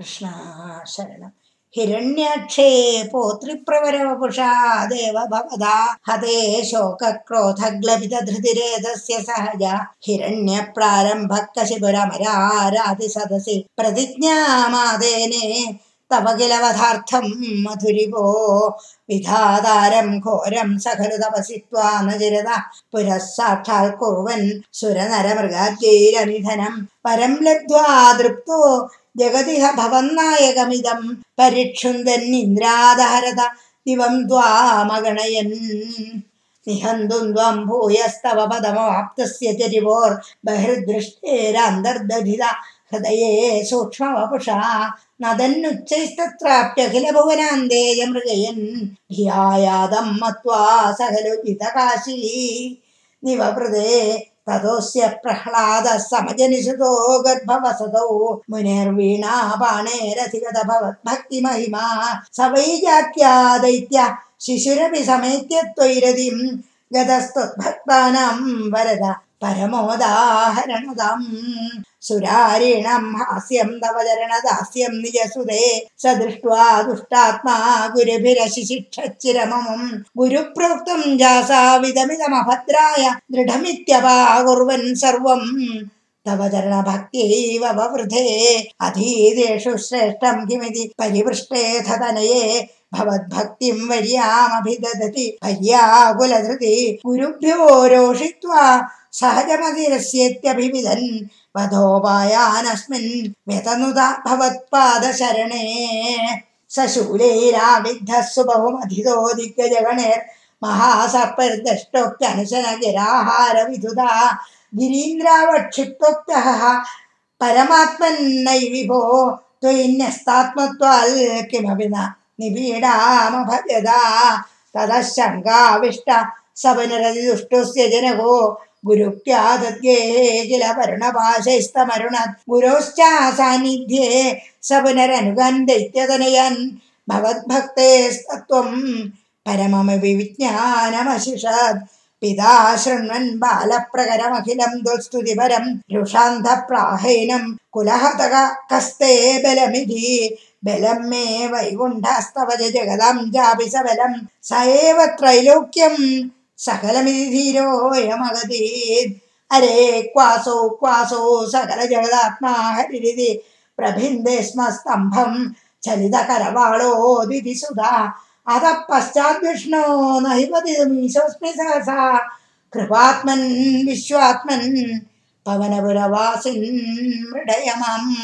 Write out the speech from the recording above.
കൃഷ്ണ ശരണം ഹിരണ്യാക്ഷേ പോത്രിപ്രവരവപുഷാ ദേവ സഹജ. ഹിരണ്യപ്രാരംഭക്കശിപുരമരാരാതി സദസി പ്രതിജ്ഞാമാദേനെ തവ മധുരിവോ. വിധാതാരം ഘോരം സഖലു തപസി നചിരത. പുരസാക്ഷാൽ സാക്ഷാൽ കുർവൻ സുരനരമൃഗാദ്യൈരനിധനം പരം ലബ്ധ്വാ തൃപ്തോ ജഗതിഹ ഭവന്നായകമിതം പരിക്ഷുന്തൻ ഇന്ദ്രാദഹരത ദിവം ദ്വാമഗണയൻ. നിഹന്തും ത്വം ഭൂയസ്തവ പദമവാപ്തസ്യ ചരിവോർ ബഹിർദൃഷ്ടേരാന്തർദധിത ഹൃദയേ സൂക്ഷ്മവപുഷ. നദന്നുച്ചൈസ്തത്രാപ്യഖില ഭുവനാന്തേജ മൃഗയൻ ധിയായാദം മത്വാ സകലുജിതകാശീ നിവൃതേ ततोऽस्य प्रह्लादः समजनिषुतो गर्भवसदौ भक्तिमहिमा स वै जात्या दैत्य शिशुरपि समेत्य त्वैरतिम् गतस्तद्भक्तानाम् वरद परमोदाहरणदम्। സുരാരീണം ഹാസ്യം തവ ചരണദാസ്യം നിജസുതേ സ ദൃഷ്ട്വാ ദുഷ്ടാത്മാ ഗുരുഭിരശിശിക്ഷച്ചിരമമം ഗുരുപ്രോക്തം ജാസാവിധമിതമഭദ്രായ ദൃഢമിത്യപാകുർവൻ സർവം തവ ചരണഭക്തിയൈവ വവൃധേ അധീതേഷു ശ്രേഷ്ഠം കിമിതി പരിവൃഷ്ടേ തനയേ ഭവദ്ഭക്തിം വര്യാമഭിദതി ഭര്യാകുലധൃതി ഗുരുഭ്യോ രോഷിത്വാ സഹജമതിരസ്യേത്യഭിവിധൻ വധോപായാനസ്മിൻ വ്യതനുത ഭവത്പാദശരണേ. സശൂലൈരാവിദ്ധസ്സു ബഹുമധിതോ ദിഗ്ഗജഗണേർ മഹാസർപ്പർദഷ്ടോക്തനുശന ഗിരാഹാരവിധുത ഗിരീന്ദ്രാവക്ഷിപ്തോക്തഃ പരമാത്മന്നൈ വിഭോ ത്വയിന്യസ്താത്മത്വാൽ കിമപി ന നിപീഡാമഭജത. തതശങ്കാവിഷ്ട സപുനരതി ദുഷ്ടസ്യ ജനകോ ഗുരുക്യാദദ്യേ കില വരുണപാശൈസ്തമരുണ ഗുരോശ്ചാ ദൈത്യതനയൻ ഭവദ്ഭക്തേസ്തത്വം പരമമപി വിജ്ഞാനമശിഷത് പിതാ ശൃണ്വൻ ബാലപ്രകരമഖിലം ദുസ്തുതിപരം രുഷാന്തപ്രാഹീനം കുലഹതക കസ്തേ ബലമിധി ബലം മേ വൈകുണ്ഠസ്തവജ ജഗദം ജാപി സബലം സ ത്രൈലോക്യം सकलमिति धीरोऽयमगति अरे क्वासौ क्वासौ सकलजगदात्मा हरिरिति प्रभिन्दे स्म स्तम्भं चलितकलवाळो सुधा। अतः पश्चाद्विष्णो न हि वदि सहसा। कृपात्मन् विश्वात्मन् पवनपुरवासिन् विडयमम्